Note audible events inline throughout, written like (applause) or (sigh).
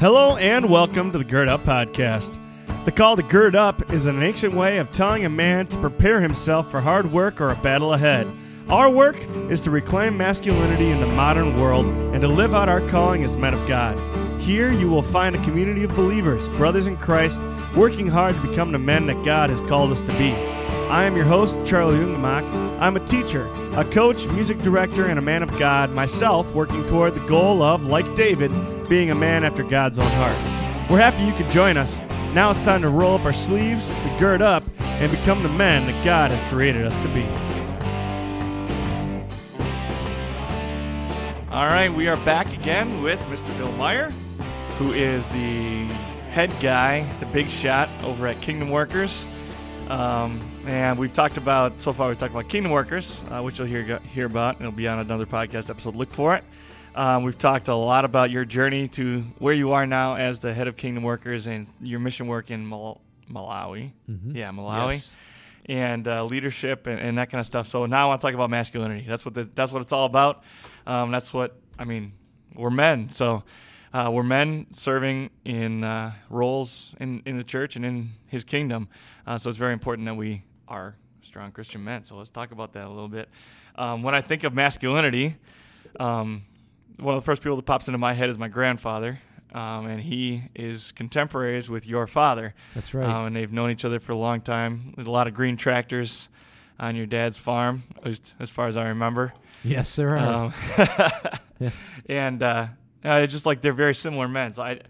Hello and welcome to the Gird Up Podcast. The call to gird up is an ancient way of telling a man to prepare himself for hard work or a battle ahead. Our work is to reclaim masculinity in the modern world and to live out our calling as men of God. Here you will find a community of believers, brothers in Christ, working hard to become the men that God has called us to be. I am your host, Charlie Jungemak. I'm a teacher, a coach, music director, and a man of God, myself working toward the goal of, like David, being a man after God's own heart. We're happy you could join us. Now it's time to roll up our sleeves, to gird up, and become the men that God has created us to be. All right, we are back again with Mr. Bill Meyer, who is the head guy, the big shot over at Kingdom Workers. Um, and we've talked about so far. We've talked about Kingdom Workers, uh, which you'll hear hear about. It'll be on another podcast episode. Look for it. Um, we've talked a lot about your journey to where you are now as the head of Kingdom Workers and your mission work in Mal- Malawi. Mhm. Yeah, Malawi. Yes. And uh, leadership and, and that kind of stuff. So now I want to talk about masculinity. That's what the, that's what it's all about. Um, that's what I mean. We're men, so uh, we're men serving in uh, roles in, in the church and in His kingdom. Uh, so it's very important that we are strong Christian men. So let's talk about that a little bit. Um, when I think of masculinity, um, one of the first people that pops into my head is my grandfather, um, and he is contemporaries with your father. That's right. Um, and they've known each other for a long time. There's a lot of green tractors on your dad's farm, at least as far as I remember. yes, there are. Um, (laughs) Yeah. (laughs) And uh, uh, just like they're very similar men. So I,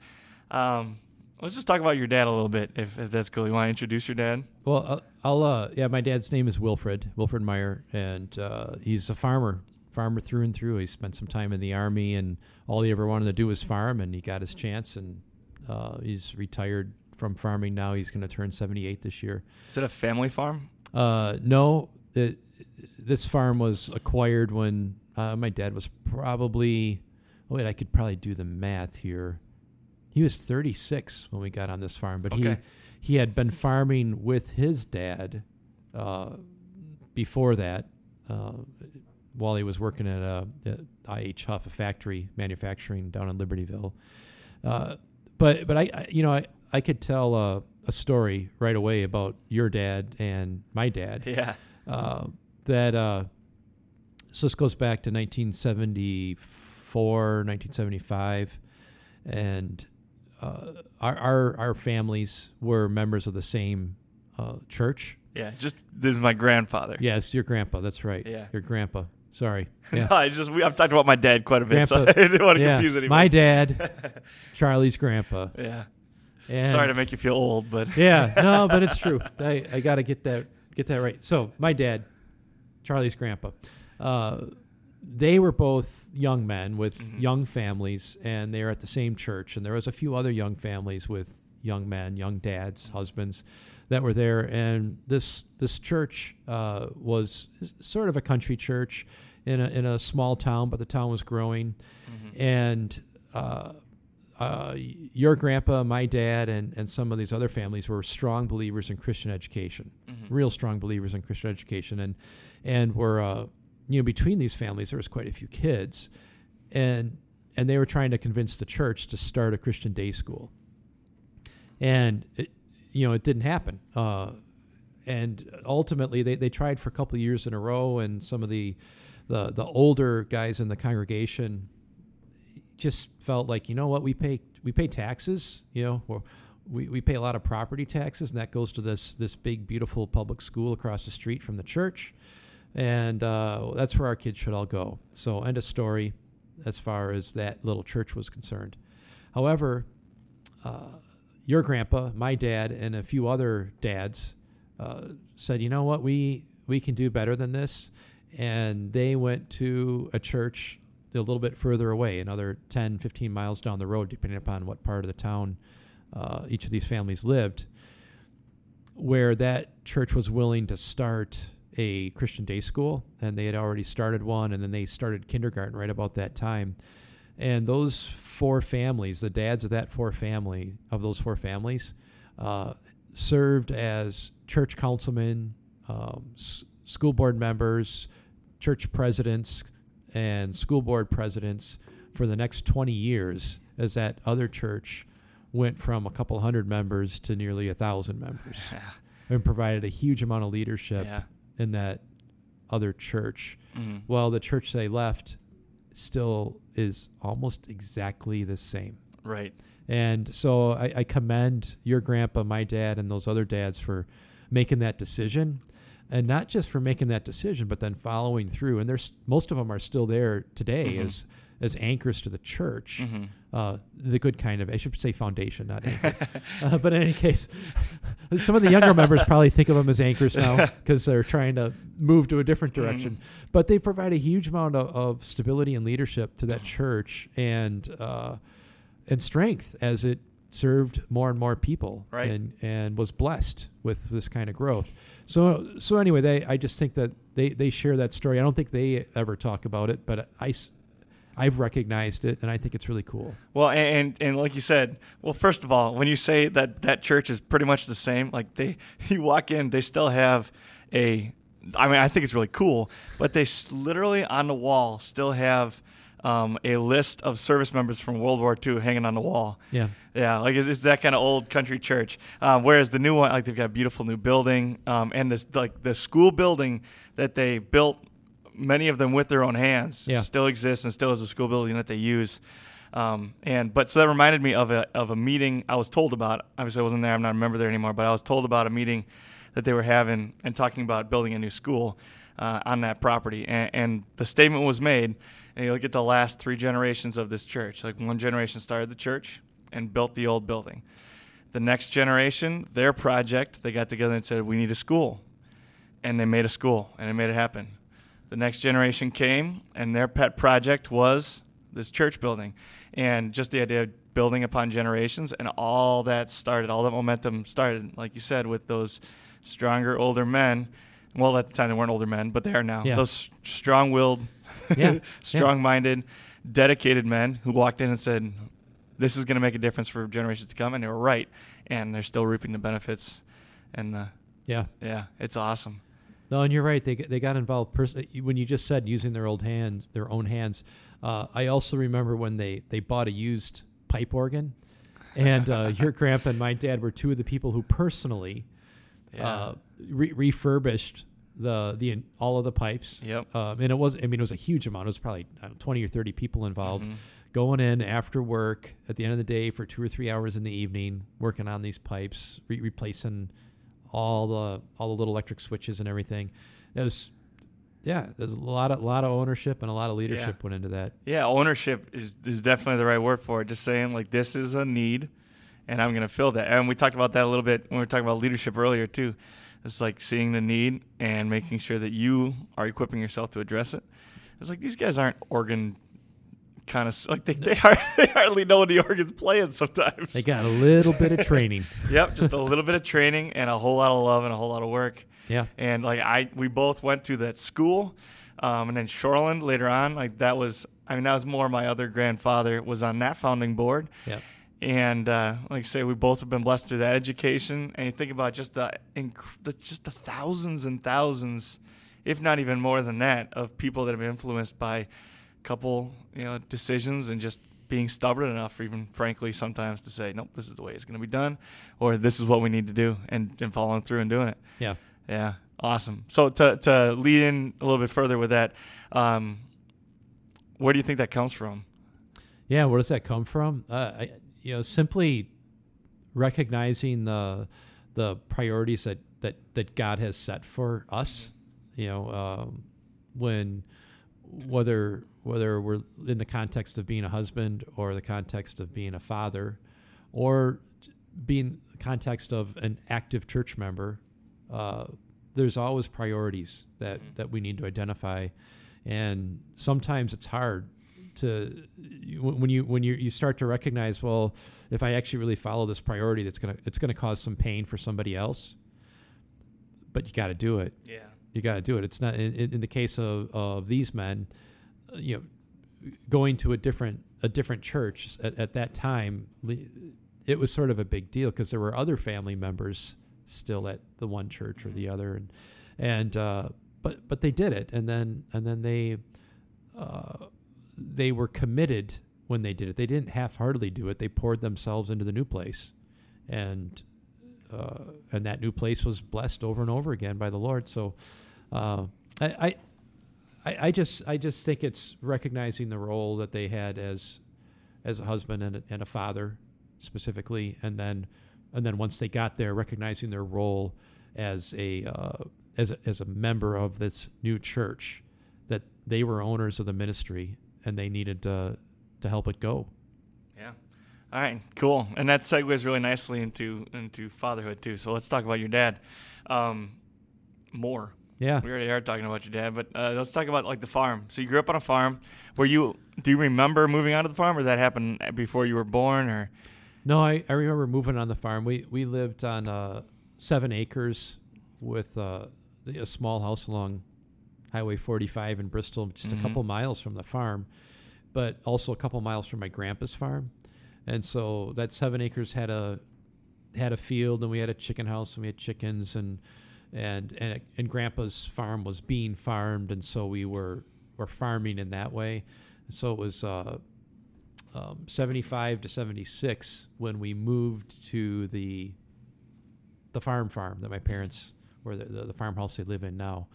um, let's just talk about your dad a little bit, if, if that's cool. You want to introduce your dad? well, I'll, I'll uh, yeah, my dad's name is Wilfred, Wilfred Meyer, and uh, he's a farmer, farmer through and through. He spent some time in the army, and all he ever wanted to do was farm, and he got his chance, and uh, he's retired from farming now. He's going to turn 78 this year. Is it a family farm? Uh, no, the, this farm was acquired when uh, my dad was probably. Oh wait, I could probably do the math here. He was 36 when we got on this farm, but Okay. he he had been farming with his dad uh, before that, uh, while he was working at a, at IH Huff, a factory manufacturing down in Libertyville. Uh, but but I, I you know I I could tell uh, a story right away about your dad and my dad. Yeah. Uh, that uh, so this goes back to 1974, 1975, and uh, our, our our families were members of the same uh, church. Yeah. Just this is my grandfather. Yes, your grandpa. That's right. Yeah. your grandpa. Sorry. (laughs) Yeah. No, I just we, I've talked about my dad quite a bit, so (laughs) I didn't want to yeah. confuse anyone. My dad, (laughs) Charlie's grandpa. yeah. And Sorry to make you feel old, but yeah, no, but it's true. I, I got to get that get that right. So my dad, Charlie's grandpa, uh, they were both young men with Mhm. young families, and they were at the same church. And there was a few other young families with young men, young dads, husbands that were there. And this this church uh, was sort of a country church in a in a small town, but the town was growing, Mhm. and. Uh, uh, your grandpa, my dad, and, and some of these other families were strong believers in Christian education, Mhm. real strong believers in Christian education, and and were uh, you know between these families there was quite a few kids, and and they were trying to convince the church to start a Christian day school, and it, you know it didn't happen, uh, and ultimately they, they tried for a couple of years in a row, and some of the the the older guys in the congregation just felt like you know what we pay we pay taxes you know we, we pay a lot of property taxes and that goes to this this big beautiful public school across the street from the church. And uh, that's where our kids should all go. So end of story as far as that little church was concerned. However uh, your grandpa my dad and a few other dads uh, said you know what we we can do better than this and they went to a church a little bit further away, another 10, 15 miles down the road, depending upon what part of the town uh, each of these families lived, where that church was willing to start a Christian day school. And they had already started one, and then they started kindergarten right about that time. And those four families, the dads of that four family, of those four families, uh, served as church councilmen, um, s- school board members, church presidents, and school board presidents for the next 20 years as that other church went from a couple hundred members to nearly a thousand members (laughs) and provided a huge amount of leadership Yeah. in that other church. Mhm. Well, the church they left still is almost exactly the same. Right. And so I, I commend your grandpa, my dad, and those other dads for making that decision. And not just for making that decision, but then following through. And there's most of them are still there today Mhm. as as anchors to the church, Mhm. Uh, the good kind of. I should say foundation, not anchor. (laughs) uh, but in any case, some of the younger members probably think of them as anchors now (laughs) because they're trying to move to a different direction. Mhm. But they provide a huge amount of, of stability and leadership to that church and uh, and strength as it served more and more people Right. and and was blessed with this kind of growth. So so anyway, they I just think that they they share that story. I don't think they ever talk about it, but I I've recognized it and I think it's really cool. Well, and, and like you said, well, first of all, when you say that that church is pretty much the same, like they, (laughs) you walk in, they still have a. I mean, I think it's really cool, but they literally on the wall still have um, a list of service members from World War II hanging on the wall. Yeah. Yeah, like it's, it's that kind of old country church. Um, whereas the new one, like they've got a beautiful new building, um, and this like the school building that they built, many of them with their own hands, Yeah. still exists and still is a school building that they use. Um, and but so that reminded me of a of a meeting I was told about. Obviously, I wasn't there. I'm not a member there anymore. But I was told about a meeting that they were having and talking about building a new school uh, on that property. And, and the statement was made. And you look at the last three generations of this church. Like one generation started the church and built the old building. The next generation, their project, they got together and said, "We need a school," and they made a school, and they made it happen. The next generation came, and their pet project was this church building, and just the idea of building upon generations, and all that started, all that momentum started, like you said, with those stronger older men. Well, at the time they weren't older men, but they are now. Yeah. Those strong-willed, Yeah. (laughs) strong-minded, dedicated men who walked in and said, "This is going to make a difference for generations to come," and they were right, and they're still reaping the benefits. And uh, Yeah. yeah, it's awesome. No, and you're right. They they got involved pers- when you just said using their old hands, their own hands. Uh, I also remember when they they bought a used pipe organ, and uh, (laughs) your grandpa and my dad were two of the people who personally Yeah. uh, re- refurbished the the all of the pipes. Yep. Um, and it was I mean it was a huge amount. It was probably know, twenty or thirty people involved. Mhm. Going in after work at the end of the day for two or three hours in the evening, working on these pipes, re- replacing all the all the little electric switches and everything. It was, yeah, there's a lot of lot of ownership and a lot of leadership went into that. Yeah, ownership is, is definitely the right word for it. Just saying, like, this is a need, and I'm going to fill that. And we talked about that a little bit when we were talking about leadership earlier, too. It's like seeing the need and making sure that you are equipping yourself to address it. It's like these guys aren't organ kind of like they, they, are, (laughs) they hardly know when the organ's playing sometimes. They got a little bit of (laughs) training. yep, just a little bit of training and a whole lot of love and a whole lot of work. Yeah, and like I we both went to that school, um, and then Shoreland later on. Like that was I mean that was more my other grandfather was on that founding board, yeah, and uh, like I say we both have been blessed through that education. And you think about just the, inc- the just the thousands and thousands, if not even more than that, of people that have been influenced by couple you know decisions and just being stubborn enough, even frankly sometimes to say nope, this is the way it's going to be done, or this is what we need to do, and, and following through and doing it. yeah. Yeah, awesome. So to to lead in a little bit further with that, um, where do you think that comes from? Yeah, where does that come from? Uh, I, you know, simply recognizing the the priorities that that that God has set for us. You know, um, when whether whether we're in the context of being a husband or the context of being a father, or being the context of an active church member, uh, there's always priorities that Mhm. that we need to identify, and sometimes it's hard to when you when you you start to recognize well if I actually really follow this priority that's gonna it's gonna cause some pain for somebody else, but you got to do it. Yeah. You got to do it. It's not in, in the case of, of these men, you know, going to a different a different church at, at that time. It was sort of a big deal because there were other family members still at the one church or the other, and and uh, but but they did it, and then and then they uh, they were committed when they did it. They didn't half-heartedly do it. They poured themselves into the new place, and uh, and that new place was blessed over and over again by the Lord. So, uh, I, I, I just I just think it's recognizing the role that they had as as a husband and a, and a father specifically, and then and then once they got there, recognizing their role as a uh, as a, as a member of this new church, that they were owners of the ministry and they needed to to help it go. Yeah. All right. Cool. And that segues really nicely into into fatherhood too. So let's talk about your dad um, more. Yeah. We already are talking about your dad, but uh, let's talk about like the farm. So you grew up on a farm. Were you? Do you remember moving out of the farm, or did that happen before you were born, or? No, I, I remember moving on the farm. We we lived on uh, seven acres with uh, a small house along Highway 45 in Bristol, just Mhm. a couple miles from the farm, but also a couple miles from my grandpa's farm. And so that seven acres had a had a field, and we had a chicken house, and we had chickens, and and and, and grandpa's farm was being farmed, and so we were were farming in that way. So it was uh, um, 75 to 76 when we moved to the the farm farm that my parents or the, the, the farmhouse they live in now.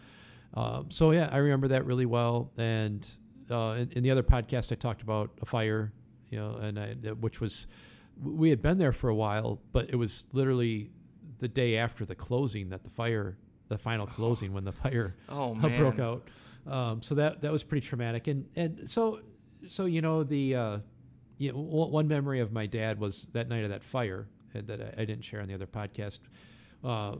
Um, so yeah, I remember that really well. And uh, in, in the other podcast, I talked about a fire, you know, and I, which was we had been there for a while, but it was literally the day after the closing that the fire, the final (sighs) closing, when the fire Oh (laughs) broke out. Um, so that that was pretty traumatic, and and so so you know the uh, you know, one memory of my dad was that night of that fire uh, that I, I didn't share on the other podcast. Uh,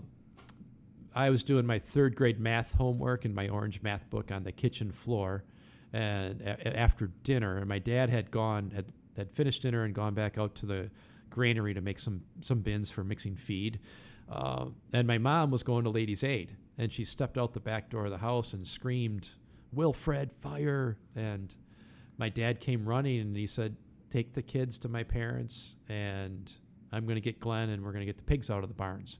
I was doing my third grade math homework in my orange math book on the kitchen floor, and a- after dinner, and my dad had gone had had finished dinner and gone back out to the granary to make some some bins for mixing feed. Uh, and my mom was going to Ladies Aid, and she stepped out the back door of the house and screamed, "Wilfred, fire!" And my dad came running, and he said, "Take the kids to my parents, and I'm going to get Glenn, and we're going to get the pigs out of the barns."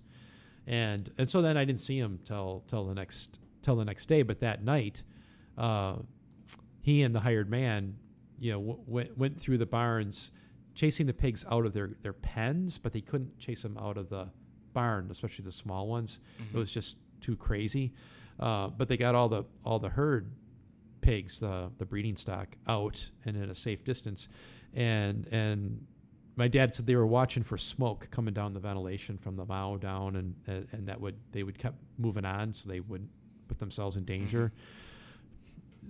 And and so then I didn't see him till till the next till the next day. But that night, uh, he and the hired man, you know, w- went went through the barns, chasing the pigs out of their their pens, but they couldn't chase them out of the barn, especially the small ones. Mhm. It was just too crazy. Uh, but they got all the all the herd pigs, the the breeding stock, out and at a safe distance, and and my dad said they were watching for smoke coming down the ventilation from the mow down, and and, and that would they would kept moving on, so they wouldn't put themselves in danger.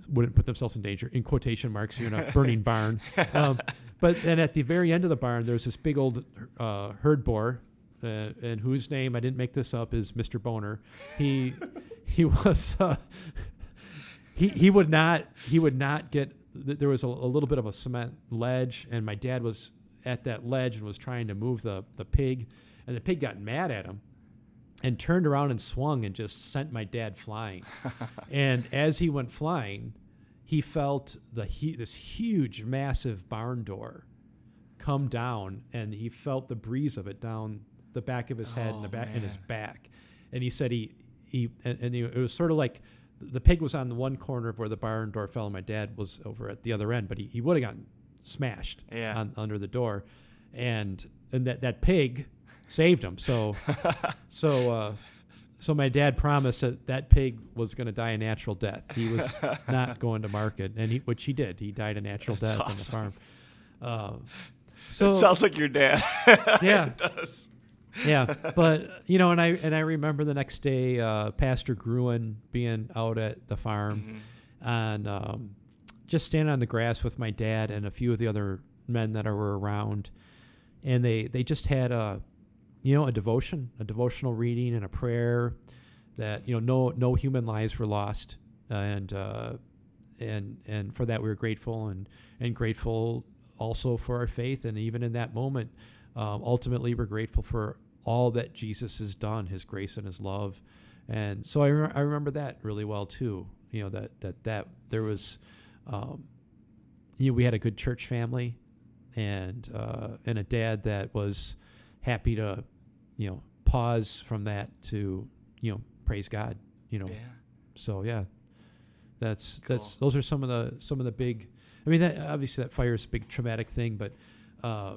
Wouldn't put themselves in danger in quotation marks. You're in a burning barn. (laughs) Um, but then at the very end of the barn, there's this big old uh, herd boar, uh, and whose name I didn't make this up is Mr. Boner. He (laughs) he was uh, he he would not he would not get. There was a, a little bit of a cement ledge, and my dad was at that ledge and was trying to move the the pig, and the pig got mad at him, and turned around and swung and just sent my dad flying. (laughs) and as he went flying, he felt the he, this huge, massive barn door come down, and he felt the breeze of it down the back of his head and the Oh, back and his back. And he said he he and, and it was sort of like the pig was on the one corner of where the barn door fell, and my dad was over at the other end. But he, he would have gotten smashed Yeah. on, under the door, and and that that pig saved him. So (laughs) so uh, so my dad promised that that pig was going to die a natural death. He was (laughs) not going to market, and he which he did. He died a natural That's death on the farm. Uh, so it sounds like your dad. (laughs) Yeah. it does. yeah, but you know, and I and I remember the next day, uh, Pastor Gruen being out at the farm Mhm. and um, just standing on the grass with my dad and a few of the other men that were around, and they they just had a, you know, a devotion, a devotional reading and a prayer, that you know no no human lives were lost, and uh, and and for that we were grateful and and grateful also for our faith, and even in that moment, um, ultimately we're grateful for all that Jesus has done, His grace and His love, and so I, re- I remember that really well too. You know that that that there was, um, you know, we had a good church family, and uh, and a dad that was happy to, you know, pause from that to you know praise God. You know, Yeah. so yeah, that's that's those are some of the some of the big I mean, that obviously that fire is a big traumatic thing, but uh,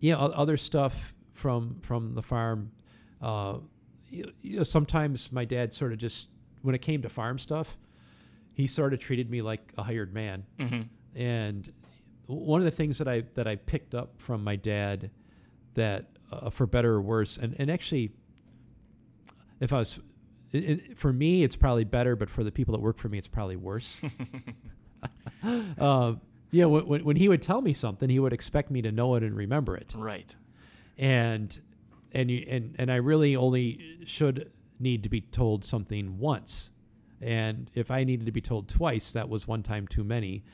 yeah, other stuff from from the farm. Uh, you, you know, sometimes my dad sort of just when it came to farm stuff, he sort of treated me like a hired man. Mm-hmm. And one of the things that I that I picked up from my dad that uh, for better or worse, and and actually, if I was it, it, for me, it's probably better, but for the people that work for me, it's probably worse. (laughs) (laughs) uh, yeah, when, when when he would tell me something, he would expect me to know it and remember it, Right. and and you and and I really only should need to be told something once, and if I needed to be told twice, that was one time too many,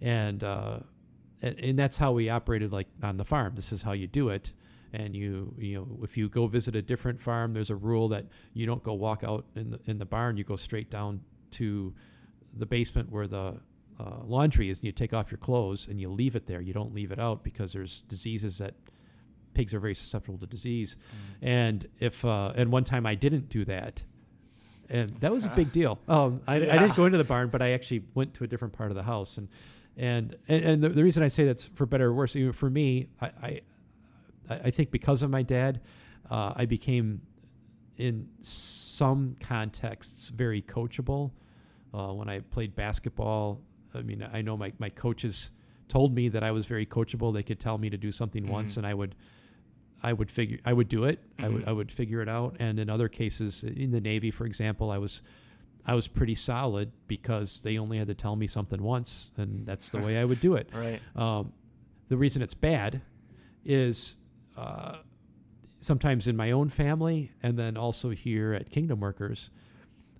and uh, and, and that's how we operated like on the farm. This is how you do it. And you, you know, if you go visit a different farm, there's a rule that you don't go walk out in the in the barn. You go straight down to the basement where the uh, laundry is, and you take off your clothes and you leave it there. You don't leave it out because there's diseases that pigs are very susceptible to disease. And if uh, and one time I didn't do that, and that was a big (laughs) deal. Um, I, I didn't go into the barn, but I actually went to a different part of the house, and and and, and the, the reason I say that's for better or worse, even for me, I I, I think because of my dad, uh, I became in some contexts very coachable. Uh, when I played basketball, I mean, I know my, my coaches told me that I was very coachable. They could tell me to do something once, Mhm. and I would, I would figure, I would do it. I would, Mhm. I would figure it out. And in other cases, in the Navy, for example, I was, I was pretty solid because they only had to tell me something once, and that's the way I would do it. (laughs) Right. Um, the reason it's bad is uh, sometimes in my own family and then also here at Kingdom Workers,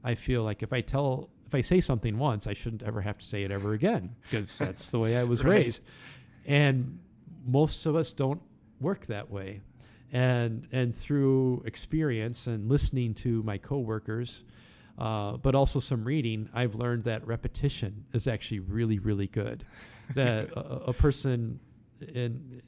I feel like if I tell, if I say something once, I shouldn't ever have to say it ever again because (laughs) that's the way I was Right. raised. And most of us don't work that way. And, and through experience and listening to my coworkers, uh, but also some reading, I've learned that repetition is actually really, really good. (laughs) that a, a person in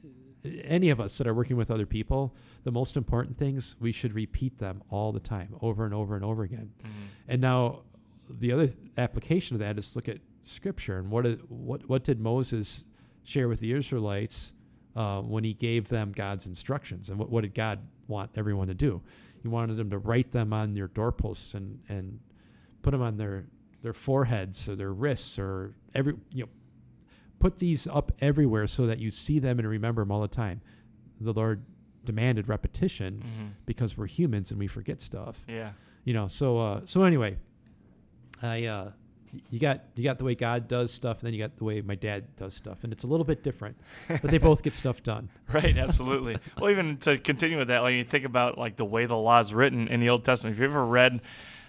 any of us that are working with other people, the most important things we should repeat them all the time, over and over and over again. Mhm. And now, the other application of that is look at Scripture and what is, what what did Moses share with the Israelites uh, when he gave them God's instructions, and what, what did God want everyone to do? He wanted them to write them on their doorposts and and put them on their their foreheads or their wrists or every you know put these up everywhere so that you see them and remember them all the time. The Lord demanded repetition Mhm. because we're humans and we forget stuff Yeah. you know so uh so anyway i uh you got you got the way god does stuff and then you got the way my dad does stuff and it's a little bit different but they both get stuff done (laughs) (laughs) Right, absolutely. well, even to continue with that, when you think about like the way the law is written in the Old Testament, If you ever read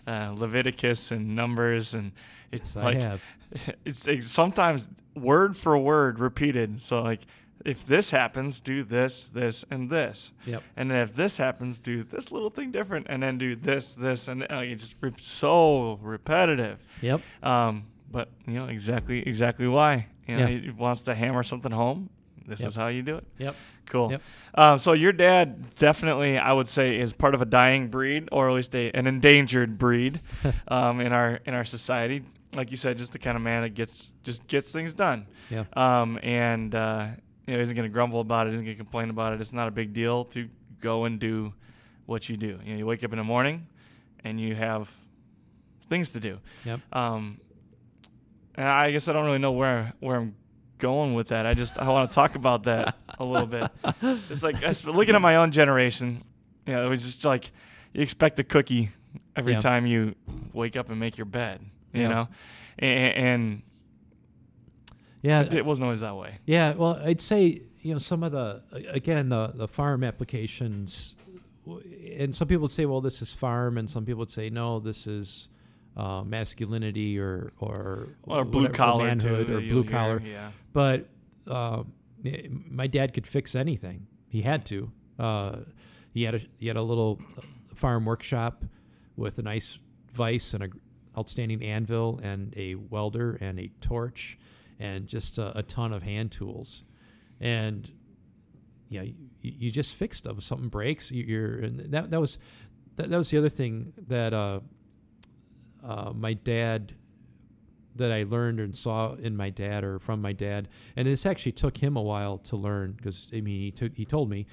uh, Leviticus and Numbers, and it's Yes, like (laughs) it's, it's sometimes word for word repeated. So like, if this happens, do this, this, and this, yep and then if this happens, do this little thing different, and then do this, this, and uh, you just re- so repetitive. yep Um, but you know exactly exactly why. You know, Yeah. he wants to hammer something home. This Yep. is how you do it. yep Cool. Yep. Um, so your dad definitely, I would say, is part of a dying breed, or at least a, an endangered breed, (laughs) um, in our in our society. Like you said, just the kind of man that gets just gets things done. yeah Um, and uh, you know, isn't going to grumble about it, isn't going to complain about it. It's not a big deal to go and do what you do. You know, you wake up in the morning, and you have things to do. yep Um, and I guess I don't really know where where I'm going with that. I just I want to talk about that a little bit. (laughs) It's like looking at my own generation. You know, it was just like you expect a cookie every Yeah. time you wake up and make your bed. You Yeah. know, and, and yeah it wasn't always that way. Yeah, well, I'd say you know some of the again the the farm applications, and some people would say, well, this is farm, and some people would say, no, this is uh, masculinity or or Or blue whatever, collar manhood too, or blue hear, collar. Yeah. But um, my dad could fix anything. He had to. Uh, he had a he had a little farm workshop with a nice vise and a outstanding anvil and a welder and a torch and just a, a ton of hand tools. And yeah, you, you just fix stuff. Something breaks, you, you're and that that was that, that was the other thing that uh, uh, my dad that I learned and saw in my dad or from my dad, and this actually took him a while to learn because I mean he took he told me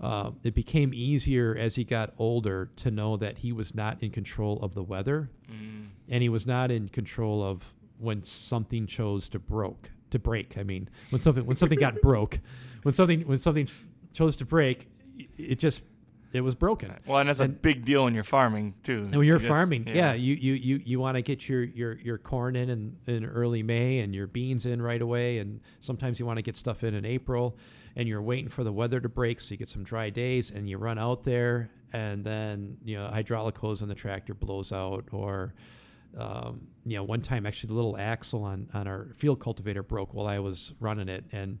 uh, it became easier as he got older to know that he was not in control of the weather, Mm. and he was not in control of when something chose to broke to break. I mean, when something when something got (laughs) broke, when something when something chose to break, it just it was broken. Well, and that's a big deal in you're farming too. And when you're You just- farming, yeah, you you you, you want to get your, your, your corn in, in in early May and your beans in right away, and sometimes you want to get stuff in in April, and you're waiting for the weather to break so you get some dry days, and you run out there, and then you know hydraulic hose on the tractor blows out, or um, you know one time actually the little axle on on our field cultivator broke while I was running it, and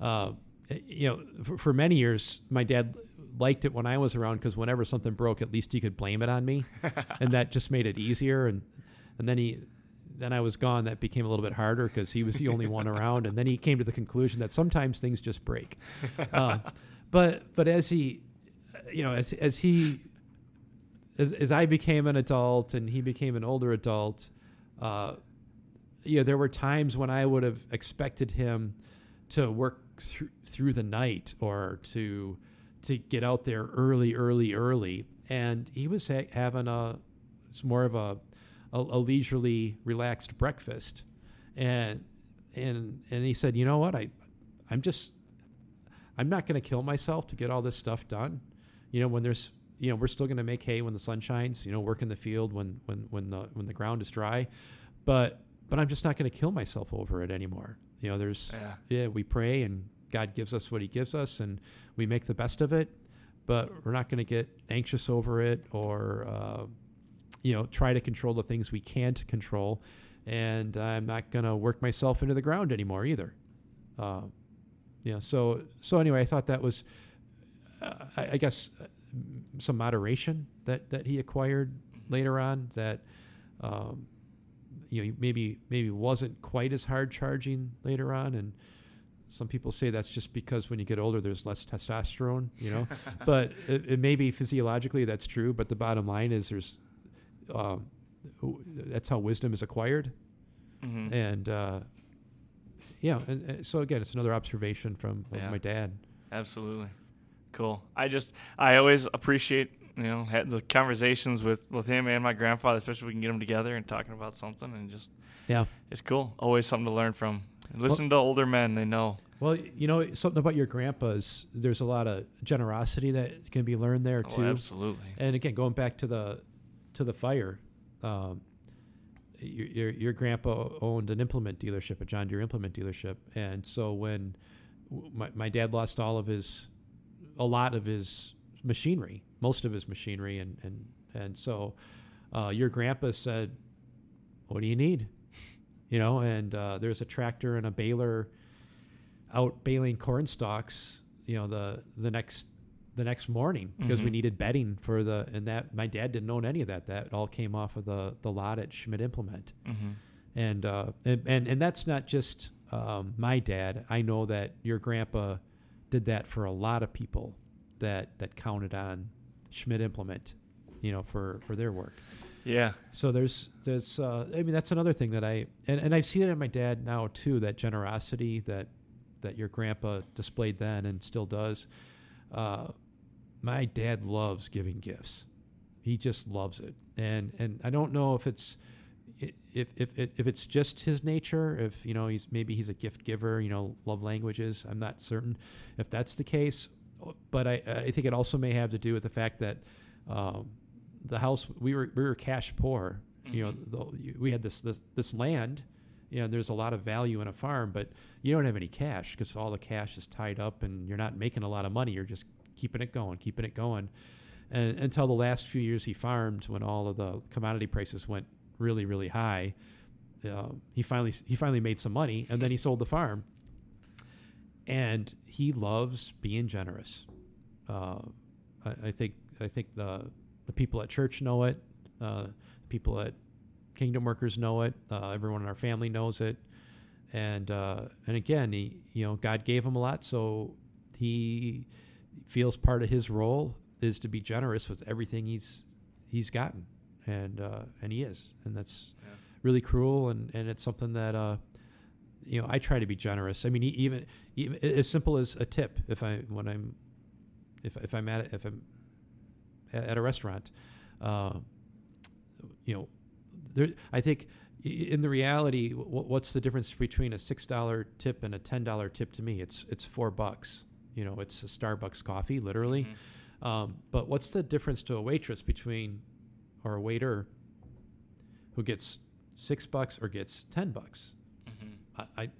uh, you know for, for many years my dad liked it when I was around because whenever something broke, at least he could blame it on me, (laughs) and that just made it easier. And and then he, then I was gone. That became a little bit harder because he was the only one around. And then he came to the conclusion that sometimes things just break. Uh, but but as he, you know, as as he, as as I became an adult and he became an older adult, uh, you know, there were times when I would have expected him to work through through the night or to to get out there early, early, early, and he was ha- having a it's more of a, a a leisurely, relaxed breakfast, and and and he said, you know what, I I'm just I'm not going to kill myself to get all this stuff done. You know, when there's you know we're still going to make hay when the sun shines. You know, work in the field when when when the when the ground is dry, but but I'm just not going to kill myself over it anymore. You know, there's Yeah. yeah, we pray and God gives us what He gives us, and we make the best of it. But we're not going to get anxious over it, or uh, you know, try to control the things we can't control. And I'm not going to work myself into the ground anymore either. Uh, yeah. So so anyway, I thought that was, uh, I, I guess, uh, some moderation that that he acquired later on that. Um, you know, maybe maybe wasn't quite as hard charging later on, and some people say that's just because when you get older, there's less testosterone, you know. (laughs) but it, it may be physiologically that's true, but the bottom line is there's um, that's how wisdom is acquired, Mhm. and uh, yeah, and, and so again, it's another observation from Yeah. my dad. Absolutely. Cool. I just I always appreciate you know had the conversations with with him and my grandfather, especially if we can get them together and talking about something and just Yeah. it's cool. Always something to learn from. Listen to older men; they know. Well, you know something about your grandpa's. There's a lot of generosity that can be learned there Oh, too. absolutely. And again, going back to the to the fire, um, your, your your grandpa owned an implement dealership, a John Deere implement dealership, and so when my my dad lost all of his, a lot of his machinery, most of his machinery, and and and so, uh, your grandpa said, "What do you need?" (laughs) You know, and uh, there's a tractor and a baler out baling corn stalks. You know, the the next the next morning because we Mhm. needed bedding for the and that my dad didn't own any of that. That all came off of the the lot at Schmidt Implement, hmm and uh, and, and and that's not just um, my dad. I know that your grandpa did that for a lot of people that that counted on Schmidt Implement, you know, for for their work. Yeah. So there's there's uh, I mean that's another thing that I and, and I've seen it in my dad now too that generosity that that your grandpa displayed then and still does. Uh, my dad loves giving gifts. He just loves it, and and I don't know if it's if if if it's just his nature. If you know he's maybe he's a gift giver. You know, love languages. I'm not certain if that's the case, but I I think it also may have to do with the fact that. Um, the house we were we were cash poor. You know, the, we had this this this land. You know, there's a lot of value in a farm, but you don't have any cash because all the cash is tied up, and you're not making a lot of money. You're just keeping it going, keeping it going, and until the last few years he farmed, when all of the commodity prices went really really high, uh, he finally he finally made some money, and then he sold the farm. And he loves being generous. Uh, I, I think I think the the people at church know it. Uh, people at Kingdom Workers know it. Uh, everyone in our family knows it. And uh, and again, he you know God gave him a lot, so he feels part of his role is to be generous with everything he's he's gotten, and uh, and he is, and that's Yeah. really cruel, and and it's something that uh, you know I try to be generous. I mean, even even as simple as a tip. If I when I'm if if I'm at if I'm at, a restaurant, uh, you know, there I think in the reality, w- what's the difference between a six dollar tip and a ten dollar tip to me? It's it's four bucks. You know, it's a Starbucks coffee, literally. Mhm. Um, but what's the difference to a waitress between, or a waiter, who gets six bucks or gets ten bucks? Mhm. I, I,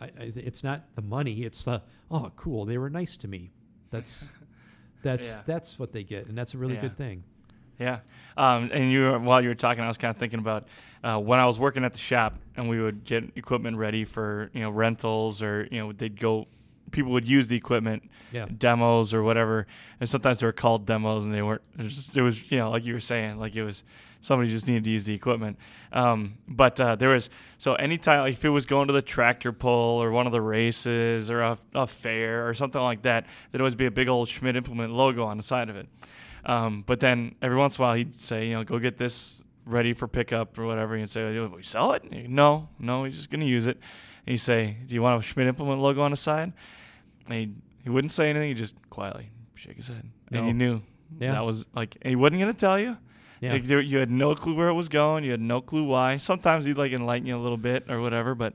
I, I it's not the money. It's the oh, cool. They were nice to me. That's, (laughs) that's Yeah. that's what they get, and that's a really Yeah. good thing. Yeah, um, and you were- while you were talking, I was kind of thinking about uh, when I was working at the shop, and we would get equipment ready for you know rentals, or you know they'd go, people would use the equipment, Yeah. demos or whatever, and sometimes they were called demos, and they weren't. It was, just, it was you know like you were saying, like it was somebody just needed to use the equipment. Um, but uh, there was so anytime like if it was going to the tractor pull or one of the races or a, a fair or something like that, there'd always be a big old Schmidt Implement logo on the side of it. Um, but then every once in a while he'd say, you know, go get this ready for pickup or whatever. And he'd say, "Oh, we sell it? He'd, no, no, he's just going to use it. And he'd say, do you want a Schmidt Implement logo on the side? And he he wouldn't say anything. He just quietly shake his head, and No. you knew Yeah. that was like and he wasn't going to tell you. Yeah. Like, there, you had no clue where it was going. You had no clue why. Sometimes he'd like enlighten you a little bit or whatever, but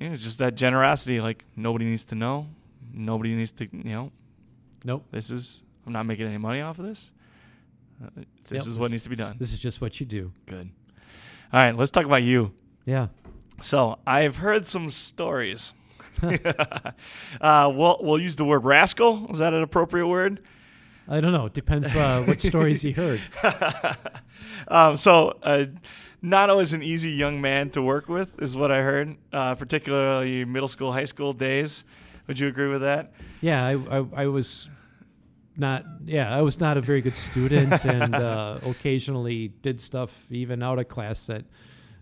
you know, just that generosity. Like nobody needs to know. Nobody needs to. You know, nope. this is. I'm not making any money off of this. Uh, this Yep, is what needs to be done. This is just what you do. Good. All right, let's talk about you. Yeah. So I've heard some stories. (laughs) uh, we'll we'll use the word rascal. Is that an appropriate word? I don't know. It depends uh, what stories you heard. (laughs) um, so, uh, not always an easy young man to work with, is what I heard, uh, particularly middle school, high school days. Would you agree with that? Yeah, I, I, I was not. Yeah, I was not a very good student, and uh, (laughs) occasionally did stuff even out of class that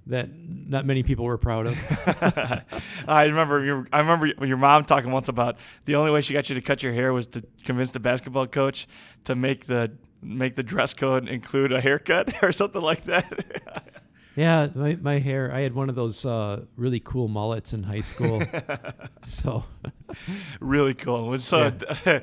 that not many people were proud of. (laughs) I remember your I remember your mom talking once about the only way she got you to cut your hair was to convince the basketball coach to make the make the dress code include a haircut (laughs) or something like that. (laughs) Yeah, my, my hair. I had one of those uh, really cool mullets in high school. (laughs) so really cool. So (laughs)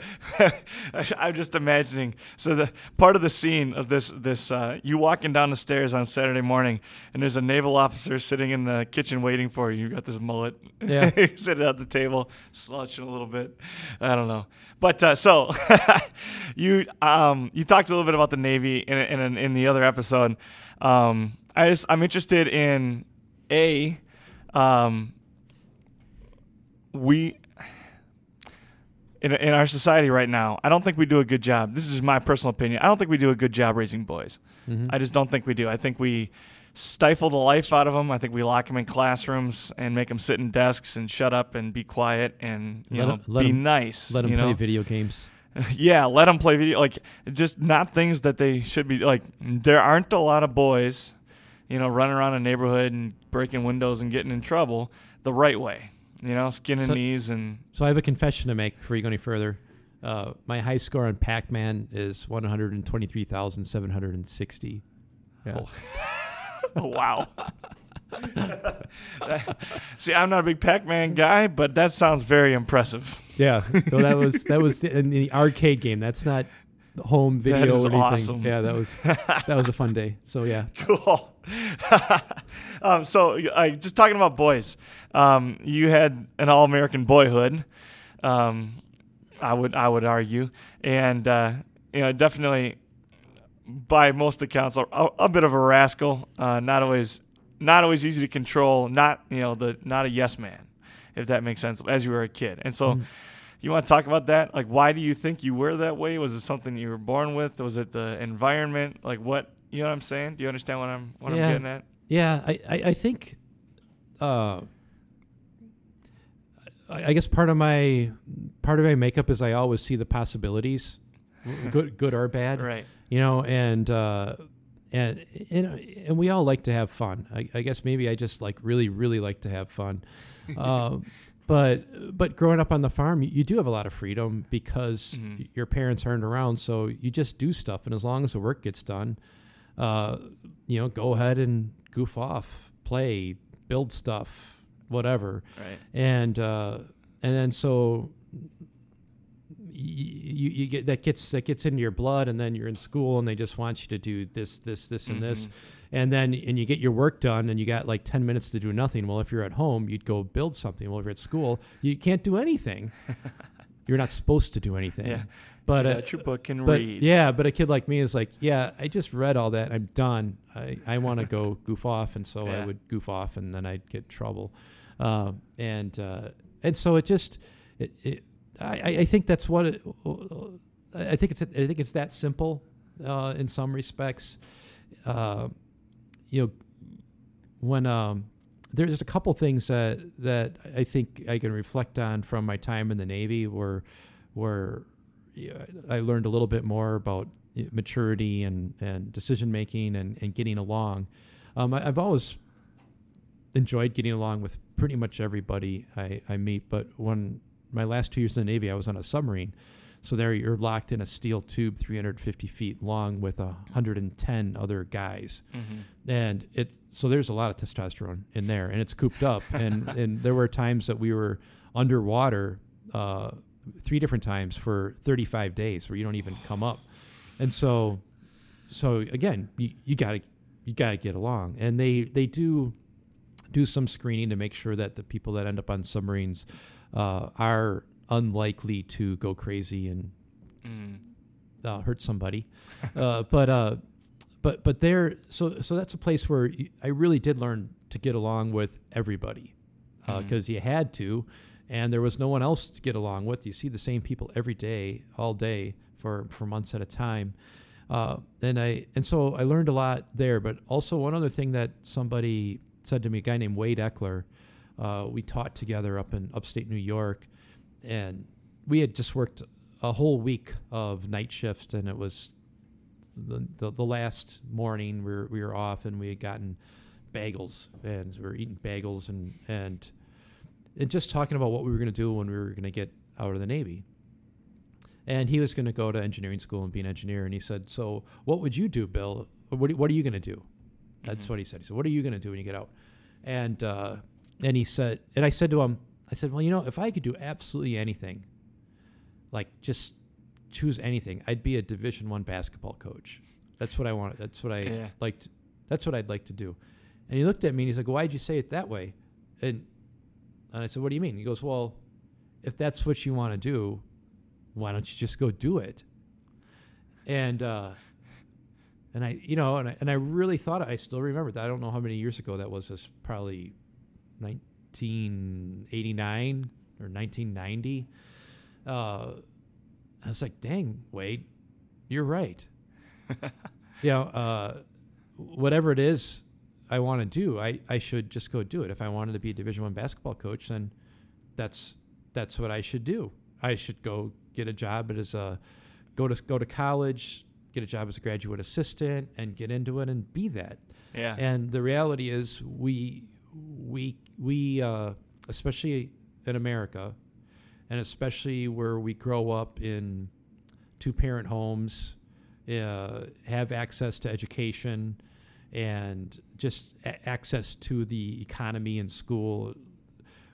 I'm just imagining. So the part of the scene of this this uh, you walking down the stairs on Saturday morning, and there's a naval officer sitting in the kitchen waiting for you. You got this mullet. (laughs) Yeah. you sit at the table, slouching a little bit. I don't know, but uh, so you um you talked a little bit about the Navy in in in the other episode. Um, I just I'm interested in a um we in, in our society right now, I don't think we do a good job. This is just my personal opinion. I don't think we do a good job raising boys. mhm. I just don't think we do. I think we stifle the life out of them. I think we lock them in classrooms and make them sit in desks and shut up and be quiet and you Let know let be 'em- nice. let them play know? video games. (laughs) yeah, let them play video. Like just not things that they should be. Like there aren't a lot of boys, you know, running around a neighborhood and breaking windows and getting in trouble the right way. You know, skin and So- knees and So I have a confession to make before you go any further. Uh, my high score on Pac-Man is one hundred and twenty-three thousand seven hundred and sixty. Yeah. Oh. (laughs) Oh, wow. (laughs) See, I'm not a big Pac-Man guy, but that sounds very impressive. Yeah, so that was that was the, (laughs) in the arcade game. That's not home video is or anything. awesome. Yeah, that was that was a fun day. So yeah, Cool. (laughs) um, so, I just talking about boys. Um, you had an all-American boyhood. Um, I would I would argue, and uh, you know, definitely by most accounts, a, a bit of a rascal. Uh, not always not always easy to control. Not you know the not a yes man, if that makes sense. As you were a kid, and so. Mhm. You want to talk about that? Like, why do you think you were that way? Was it something you were born with? Was it the environment? Like, what? You know what I'm saying? Do you understand what I'm what Yeah. I'm getting at? yeah. I I, I think, uh, I, I guess part of my part of my makeup is I always see the possibilities, good good or bad. Right. you know and uh and and, and we all like to have fun I, I guess maybe i just like really really like to have fun um (laughs) but but growing up on the farm you, you do have a lot of freedom because Mhm. your parents aren't around so you just do stuff and as long as the work gets done uh you know go ahead and goof off, play, build stuff, whatever. Right. And uh, and then so you, you get that gets that gets into your blood and then you're in school and they just want you to do this this this and this Mhm. and then and you get your work done and you got like 10 minutes to do nothing well if you're at home you'd go build something well if you're at school you can't do anything (laughs) you're not supposed to do anything Yeah. But uh, your book and but read. yeah but a kid like me is like yeah i just read all that i'm done i, I want to go (laughs) goof off and so Yeah. i would goof off and then i'd get in trouble um, and uh, and so it just it, it I, I- think that's what it, I think it's I think it's that simple uh, in some respects. Uh, you know, when um, there's a couple things that that I think I can reflect on from my time in the Navy, where where I learned a little bit more about maturity and and decision making and and getting along. Um, I, I've always enjoyed getting along with pretty much everybody I, I meet, but when my last two years in the Navy, I was on a submarine. So there you're locked in a steel tube 350 feet long with a 110 other guys. Mhm. And it so there's a lot of testosterone in there and it's cooped up. and, and there were times that we were underwater uh, three different times for 35 days where you don't even come up. And so so again, you, you gotta you gotta get along. And they they do do some screening to make sure that the people that end up on submarines uh, are unlikely to go crazy and Mm. uh, hurt somebody. (laughs) uh, but uh, but but there, so so that's a place where I really did learn to get along with everybody because you had to, and there was no one else to get along with. You see the same people every day, all day for for months at a time. Uh, and I and so I learned a lot there. But also one other thing that somebody said to me, a guy named Wade Eckler, uh, we taught together up in upstate New York, and we had just worked a whole week of night shift, and it was the, the, the last morning we were, we were off, and we had gotten bagels, and we were eating bagels, and and and just talking about what we were going to do when we were going to get out of the Navy. And he was going to go to engineering school and be an engineer, and he said, "So, what would you do, Bill? What what are you going to do?" That's Mhm. what he said. He said, "What are you going to do when you get out?" And uh, and he said, and I said to him, I said, "Well, you know, if I could do absolutely anything, like just choose anything, I'd be a Division One basketball coach. That's what I want. That's what I Yeah. liked. That's what I'd like to do." And he looked at me and he's like, "Why'd you say it that way?" And and I said, "What do you mean?" He goes, "Well, if that's what you want to do, why don't you just go do it?" And uh, and I, you know, and I, and I really thought I still remember that. I don't know how many years ago that was. This probably 1989 or 1990. Uh, I was like, "Dang, Wade, you're right." (laughs) you know, uh, whatever it is I want to do, I, I should just go do it. If I wanted to be a Division One basketball coach, then that's that's what I should do. I should go get a job as a go to go to college, get a job as a graduate assistant, and get into it and be that. Yeah. And the reality is, we we we uh, especially in America, and especially where we grow up in two parent homes, uh, have access to education, and just a- access to the economy and school.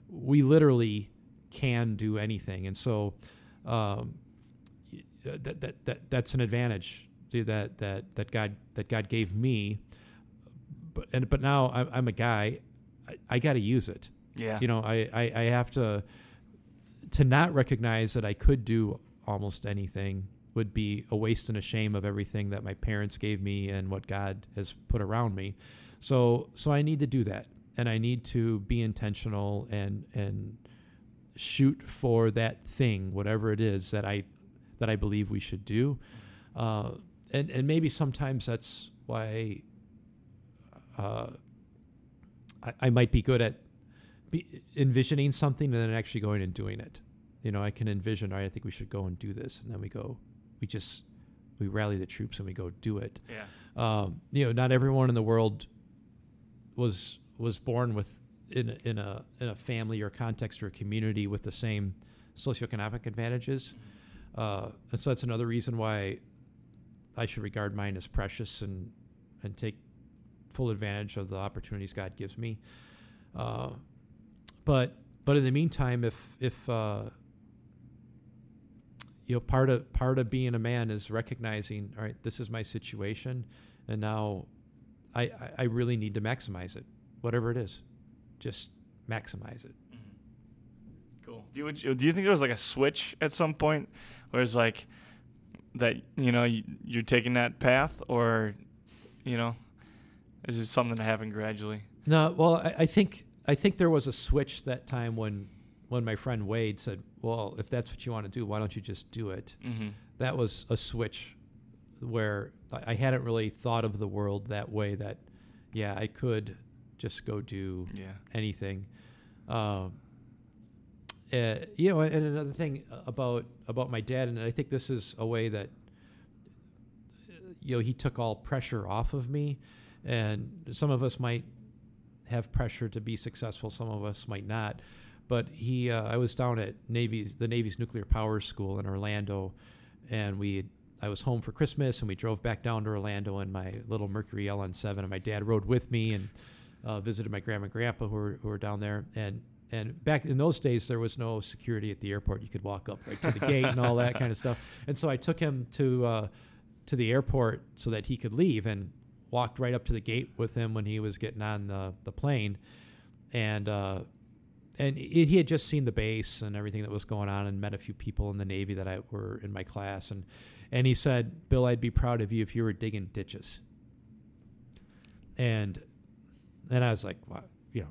We literally can do anything, and so um, that, that that that's an advantage that that that God that God gave me but and but now I'm, I'm a guy. I, I got to use it. yeah. You know, I, I I have to to not recognize that I could do almost anything would be a waste and a shame of everything that my parents gave me and what God has put around me. So so I need to do that, and I need to be intentional and and shoot for that thing, whatever it is that I that I believe we should do. Uh, and and maybe sometimes that's why uh, I, I might be good at be envisioning something and then actually going and doing it. You know, I can envision. All right, I think we should go and do this, and then we go. We just we rally the troops and we go do it. yeah. Um, you know, not everyone in the world was was born with in a, in a in a family or context or a community with the same socioeconomic advantages. Uh, and so that's another reason why I should regard mine as precious and and take full advantage of the opportunities God gives me. Uh, but but in the meantime, if if uh, you know part of part of being a man is recognizing, all right, this is my situation, and now I I, I really need to maximize it, whatever it is, just maximize it. Mm-hmm. Cool. Do you do you think there was like a switch at some point, where it's like that you know you, you're taking that path, or you know, is it something that happened gradually? No, well, I, I think I think there was a switch that time when when my friend Wade said, "Well, if that's what you want to do, why don't you just do it?" Mm-hmm. That was a switch where I hadn't really thought of the world that way. That yeah, I could just go do Yeah. anything. Um, uh, you know, and another thing about about my dad, and I think this is a way that you know he took all pressure off of me, and some of us might have pressure to be successful, some of us might not. But he, uh, I was down at Navy's the Navy's nuclear power school in Orlando, and we. I was home for Christmas, and we drove back down to Orlando in my little Mercury LN7, and my dad rode with me and uh, visited my grandma and grandpa who were, who were down there. And and back in those days, there was no security at the airport. You could walk up right to the (laughs) gate and all that kind of stuff. And so I took him to uh, to the airport so that he could leave, and walked right up to the gate with him when he was getting on the the plane. And uh, and it, he had just seen the base and everything that was going on, and met a few people in the Navy that I were in my class, and and he said, "Bill, I'd be proud of you if you were digging ditches." And and I was like, "Wow, you know,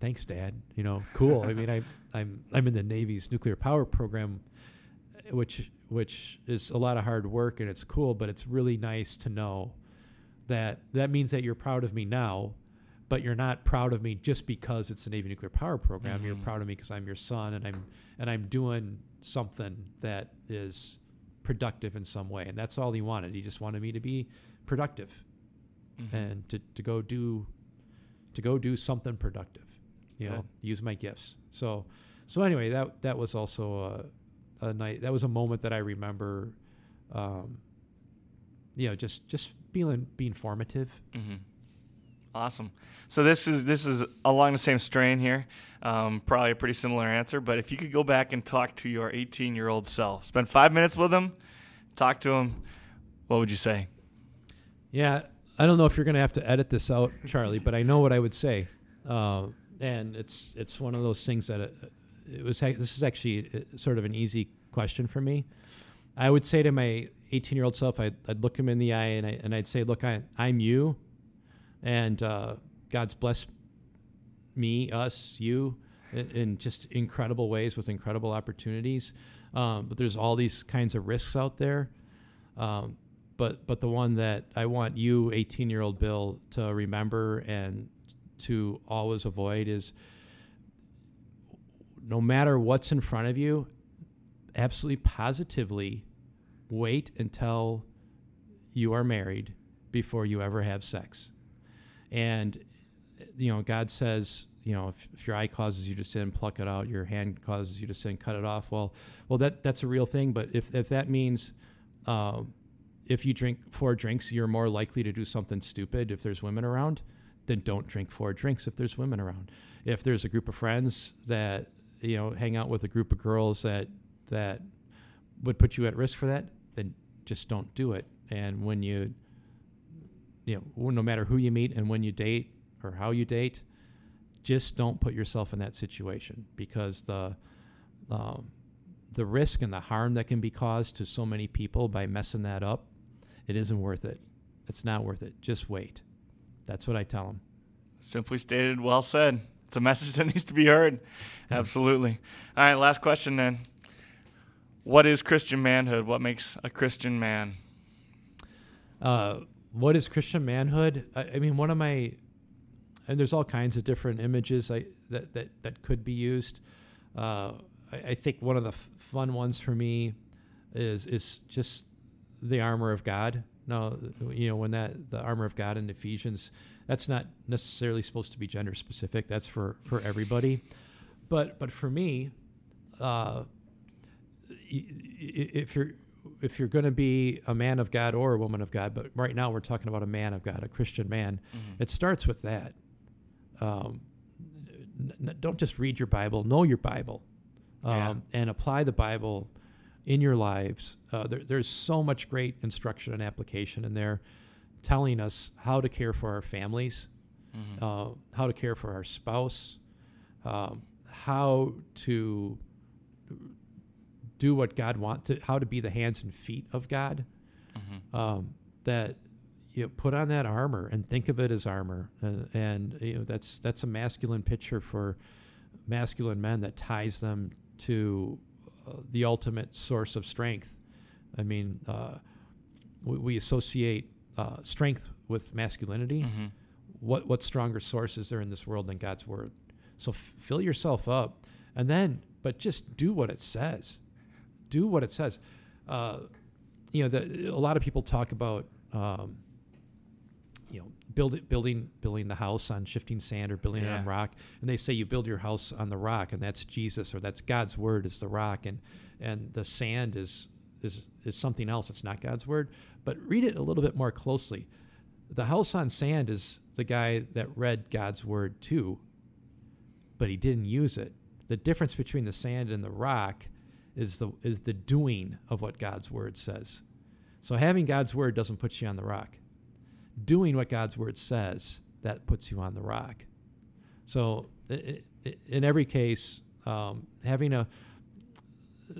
thanks, Dad. You know, cool. I mean, I I'm I'm in the Navy's nuclear power program, which which is a lot of hard work and it's cool, but it's really nice to know that that means that you're proud of me now." But you're not proud of me just because it's the Navy nuclear power program. You're Mhm. proud of me because I'm your son, and I'm and I'm doing something that is productive in some way. And that's all he wanted. He just wanted me to be productive Mhm. and to, to go do to go do something productive. You know, use my gifts. So so anyway, that that was also a, a night. That was a moment that I remember. Um, you know, just just feeling being formative. hmm Awesome. So this is this is along the same strain here. Um, probably a pretty similar answer, but if you could go back and talk to your 18 year old self, spend five minutes with him, talk to him, what would you say? Yeah, I don't know if you're going to have to edit this out, Charlie, but I know what I would say. Uh, and it's it's one of those things that it, it was. This is actually uh, sort of an easy question for me. I would say to my 18 year old self, I'd, I'd look him in the eye and, I, and I'd say, "Look, I, I'm you, and uh, God's blessed me, us, you, in, in just incredible ways with incredible opportunities. Um, but there's all these kinds of risks out there. Um, but but the one that I want you, 18 year old Bill, to remember and to always avoid is no matter what's in front of you, absolutely positively wait until you are married before you ever have sex. And you know, God says, you know, if, if your eye causes you to sin, pluck it out. Your hand causes you to sin, cut it off. Well, well, that that's a real thing. But if if that means uh, if you drink four drinks, you're more likely to do something stupid if there's women around, then don't drink four drinks if there's women around. If there's a group of friends that you know hang out with a group of girls that that would put you at risk for that, then just don't do it. And when you you know, no matter who you meet and when you date or how you date, just don't put yourself in that situation because the um, the risk and the harm that can be caused to so many people by messing that up, it isn't worth it. It's not worth it. Just wait. That's what I tell them. Simply stated, well said. It's a message that (laughs) needs to be heard. Absolutely. All right, last question then. What is Christian manhood? What makes a Christian man? Uh, what is Christian manhood? I, I mean, one of my and there's all kinds of different images I, that that that could be used. Uh, I, I think one of the f- fun ones for me is is just the armor of God. No, you know when that the armor of God in Ephesians, that's not necessarily supposed to be gender specific. That's for for everybody. But but for me, uh, if you're if you're going to be a man of God or a woman of God, but right now we're talking about a man of God, a Christian man, Mhm. it starts with that. Um, n- don't just read your Bible, know your Bible, um, Yeah. and apply the Bible in your lives. Uh, there, there's so much great instruction and application in there, telling us how to care for our families, Mhm. uh, how to care for our spouse, um, how to do what God wants to, how to be the hands and feet of God. Mhm. Um, that you know, put on that armor and think of it as armor, uh, and you know that's that's a masculine picture for masculine men that ties them to uh, the ultimate source of strength. I mean, uh, we, we associate uh, strength with masculinity Mhm. what what stronger source is there in this world than God's word? So f- fill yourself up, and then but just do what it says. Do what it says. Uh, you know, the, a lot of people talk about um, you know build, building building the house on shifting sand or building it on rock, and they say you build your house on the rock, and that's Jesus or that's God's word is the rock, and and the sand is is is something else. It's not God's word. But read it a little bit more closely the house on sand is the guy that read God's word too, but he didn't use it. The difference between the sand and the rock is the is the doing of what God's word says. So having God's word doesn't put you on the rock. Doing what God's word says that puts you on the rock. So in every case, um, having a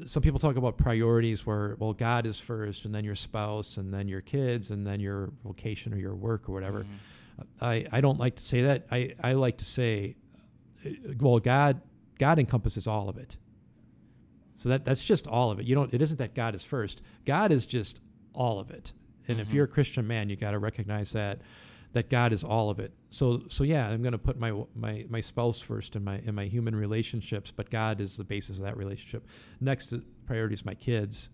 some people talk about priorities where well God is first and then your spouse and then your kids and then your vocation or your work or whatever. Mhm. I, I don't like to say that. I, I like to say uh, well God God encompasses all of it. So that that's just all of it. You don't it isn't that God is first. God is just all of it. And if Mhm. you're a Christian man, you got to recognize that that God is all of it. So so yeah, I'm going to put my my my spouse first in my in my human relationships, but God is the basis of that relationship. Next priority is my kids,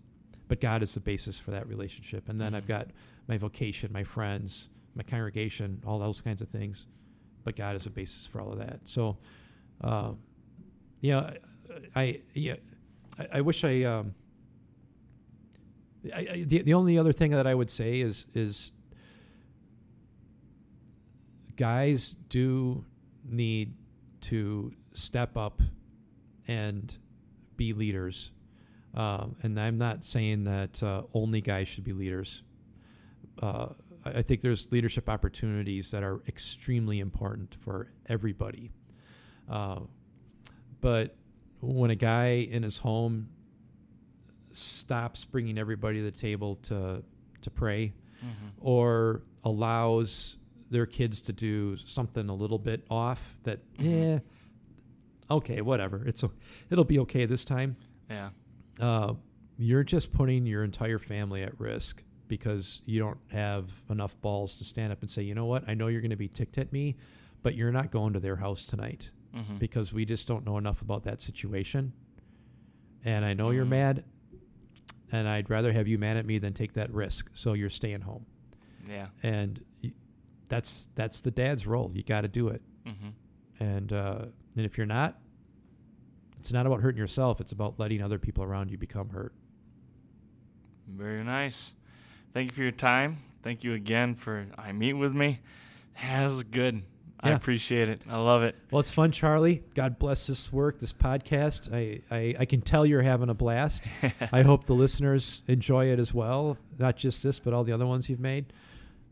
but God is the basis for that relationship. And then I've Mhm. got my vocation, my friends, my congregation, all those kinds of things, but God is the basis for all of that. So, uh, you know, I, I yeah, I, I wish I. Um, I, I the, the only other thing that I would say is is guys do need to step up and be leaders. Um, and I'm not saying that uh, only guys should be leaders. Uh, I think there's leadership opportunities that are extremely important for everybody. Uh, but when a guy in his home stops bringing everybody to the table to to pray, Mhm. or allows their kids to do something a little bit off that yeah okay whatever. It's o- it'll be okay this time. Yeah. uh, you're just putting your entire family at risk because you don't have enough balls to stand up and say you know what? I know you're going to be ticked at me but you're not going to their house tonight Mhm. because we just don't know enough about that situation and i know you're Mhm. mad and i'd rather have you mad at me than take that risk so you're staying home Yeah. and that's that's the dad's role. You got to do it, Mhm. and uh, and if you're not, it's not about hurting yourself. It's about letting other people around you become hurt. Very nice. Thank you for your time. Thank you again for I meet with me. That was good. I appreciate it. I love it. Well, it's fun, Charlie. God bless this work, this podcast. I I, I can tell you're having a blast. (laughs) I hope the listeners enjoy it as well. Not just this, but all the other ones you've made.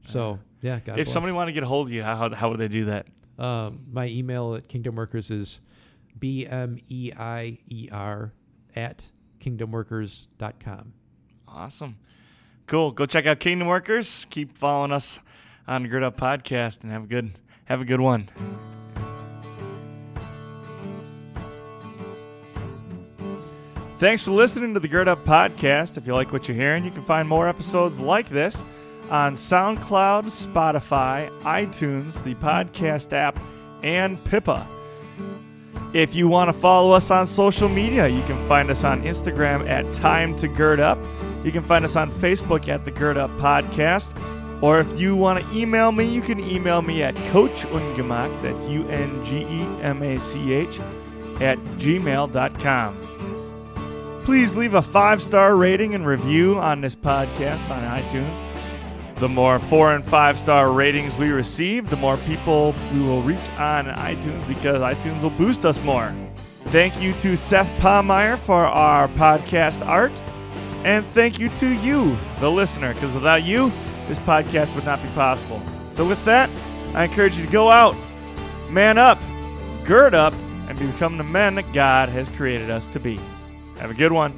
So yeah, God if bless. somebody want to get a hold of you, how how- would they do that? Um, my email at Kingdom Workers is b m e i e r at kingdomworkers.com. Awesome. Cool. Go check out Kingdom Workers. Keep following us on the Gird Up Podcast and have a good have a good one. Thanks for listening to the Gird Up Podcast. If you like what you're hearing, you can find more episodes like this on SoundCloud, Spotify, iTunes, the podcast app, and Pippa. If you want to follow us on social media, you can find us on Instagram at Time to Gird Up. You can find us on Facebook at the Gird Up Podcast. Or if you want to email me, you can email me at Coach Ungemach, that's U N G E M A C H, at gmail.com. please leave a five star rating and review on this podcast on iTunes. The more four and five star ratings we receive, the more people we will reach on iTunes because iTunes will boost us more. Thank you to Seth Palmeyer for our podcast art. And thank you to you, the listener, because without you, this podcast would not be possible. So, with that, I encourage you to go out, man up, gird up, and become the men that God has created us to be. Have a good one.